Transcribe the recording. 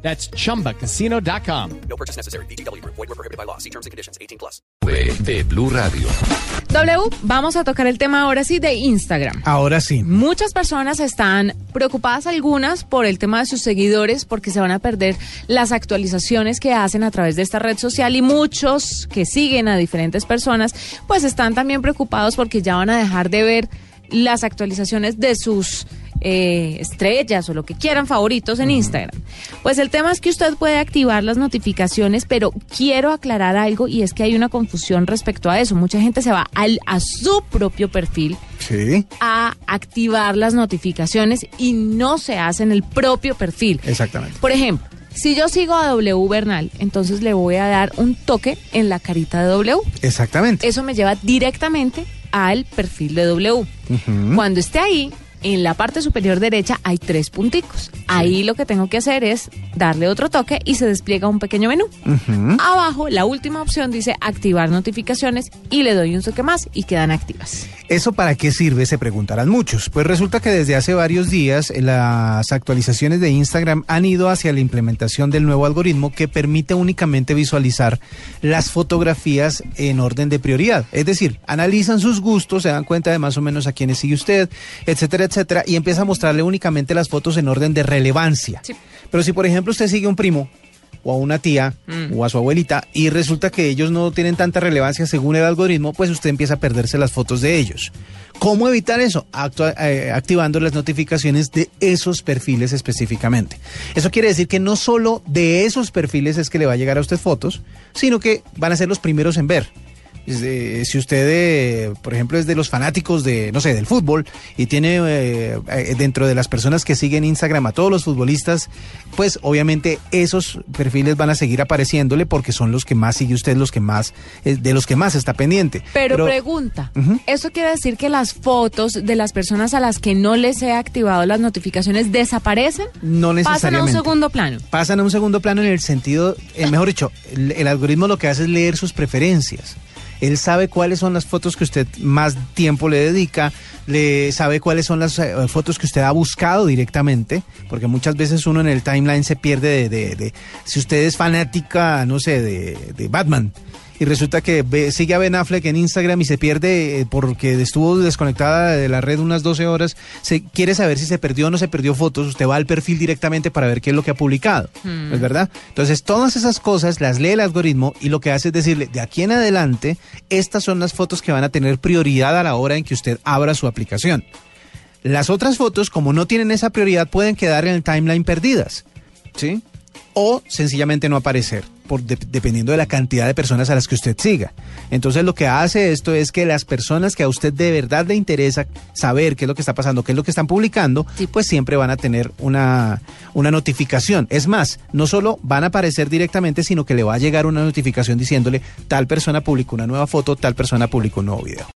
That's chumbacasino.com. No purchase necessary. BGW. Void were prohibited by law. See terms and conditions. 18 plus. de, de Blue Radio. W, vamos a tocar el tema ahora sí de Instagram. Ahora sí. Muchas personas están preocupadas, algunas, por el tema de sus seguidores, porque se van a perder las actualizaciones que hacen a través de esta red social y muchos que siguen a diferentes personas, pues están también preocupados porque ya van a dejar de ver las actualizaciones de sus eh, estrellas o lo que quieran favoritos en Instagram. Pues el tema es que usted puede activar las notificaciones, pero quiero aclarar algo y es que hay una confusión respecto a eso. Mucha gente se va al, a su propio perfil Sí, a activar las notificaciones y no se hace en el propio perfil. exactamente. Por ejemplo, si yo sigo a W Bernal, entonces le voy a dar un toque en la carita de W. Exactamente. Eso me lleva directamente al perfil de W. Cuando esté ahí, en la parte superior derecha hay tres punticos. Ahí lo que tengo que hacer es darle otro toque y se despliega un pequeño menú. Abajo, la última opción dice activar notificaciones y le doy un toque más y quedan activas. ¿Eso para qué sirve? Se preguntarán muchos. Pues resulta que desde hace varios días eh, las actualizaciones de Instagram han ido hacia la implementación del nuevo algoritmo que permite únicamente visualizar las fotografías en orden de prioridad. Es decir, analizan sus gustos, se dan cuenta de más o menos a quiénes sigue usted, etcétera, etcétera, y empieza a mostrarle únicamente las fotos en orden de relevancia. Sí. Pero si por ejemplo usted sigue a un primo o a una tía o a su abuelita y resulta que ellos no tienen tanta relevancia según el algoritmo, pues usted empieza a perderse las fotos de ellos. ¿Cómo evitar eso? Actua- eh, activando las notificaciones de esos perfiles específicamente. Eso quiere decir que no solo de esos perfiles es que le va a llegar a usted fotos, sino que van a ser los primeros en ver. Si usted, eh, por ejemplo, es de los fanáticos de, no sé, del fútbol y tiene eh, eh, dentro de las personas que siguen Instagram a todos los futbolistas, pues obviamente esos perfiles van a seguir apareciéndole porque son los que más sigue usted, los que más, eh, de los que más está pendiente. Pero, pregunta. ¿eso quiere decir que las fotos de las personas a las que no les he activado las notificaciones desaparecen? no Pasan a un necesariamente. segundo plano. pasan a un segundo plano en el sentido, eh, mejor dicho, el, el algoritmo lo que hace es leer sus preferencias. Él sabe cuáles son las fotos que usted más tiempo le dedica, le sabe cuáles son las eh, fotos que usted ha buscado directamente, porque muchas veces uno en el timeline se pierde de, de- de- si usted es fanática, no sé, de, de Batman. Y resulta que ve- sigue a Ben Affleck en Instagram y se pierde eh, porque estuvo desconectada de la red unas 12 horas. Se quiere saber si se perdió o no se perdió fotos. Usted va al perfil directamente para ver qué es lo que ha publicado. ¿Es verdad? Entonces, todas esas cosas las lee el algoritmo y lo que hace es decirle, de aquí en adelante, estas son las fotos que van a tener prioridad a la hora en que usted abra su aplicación. Las otras fotos, como no tienen esa prioridad, pueden quedar en el timeline perdidas. ¿Sí? O sencillamente no aparecer, por de- dependiendo de la cantidad de personas a las que usted siga. Entonces lo que hace esto es que las personas que a usted de verdad le interesa saber qué es lo que está pasando, qué es lo que están publicando, pues siempre van a tener una, una notificación. Es más, no solo van a aparecer directamente, sino que le va a llegar una notificación diciéndole tal persona publicó una nueva foto, tal persona publicó un nuevo video.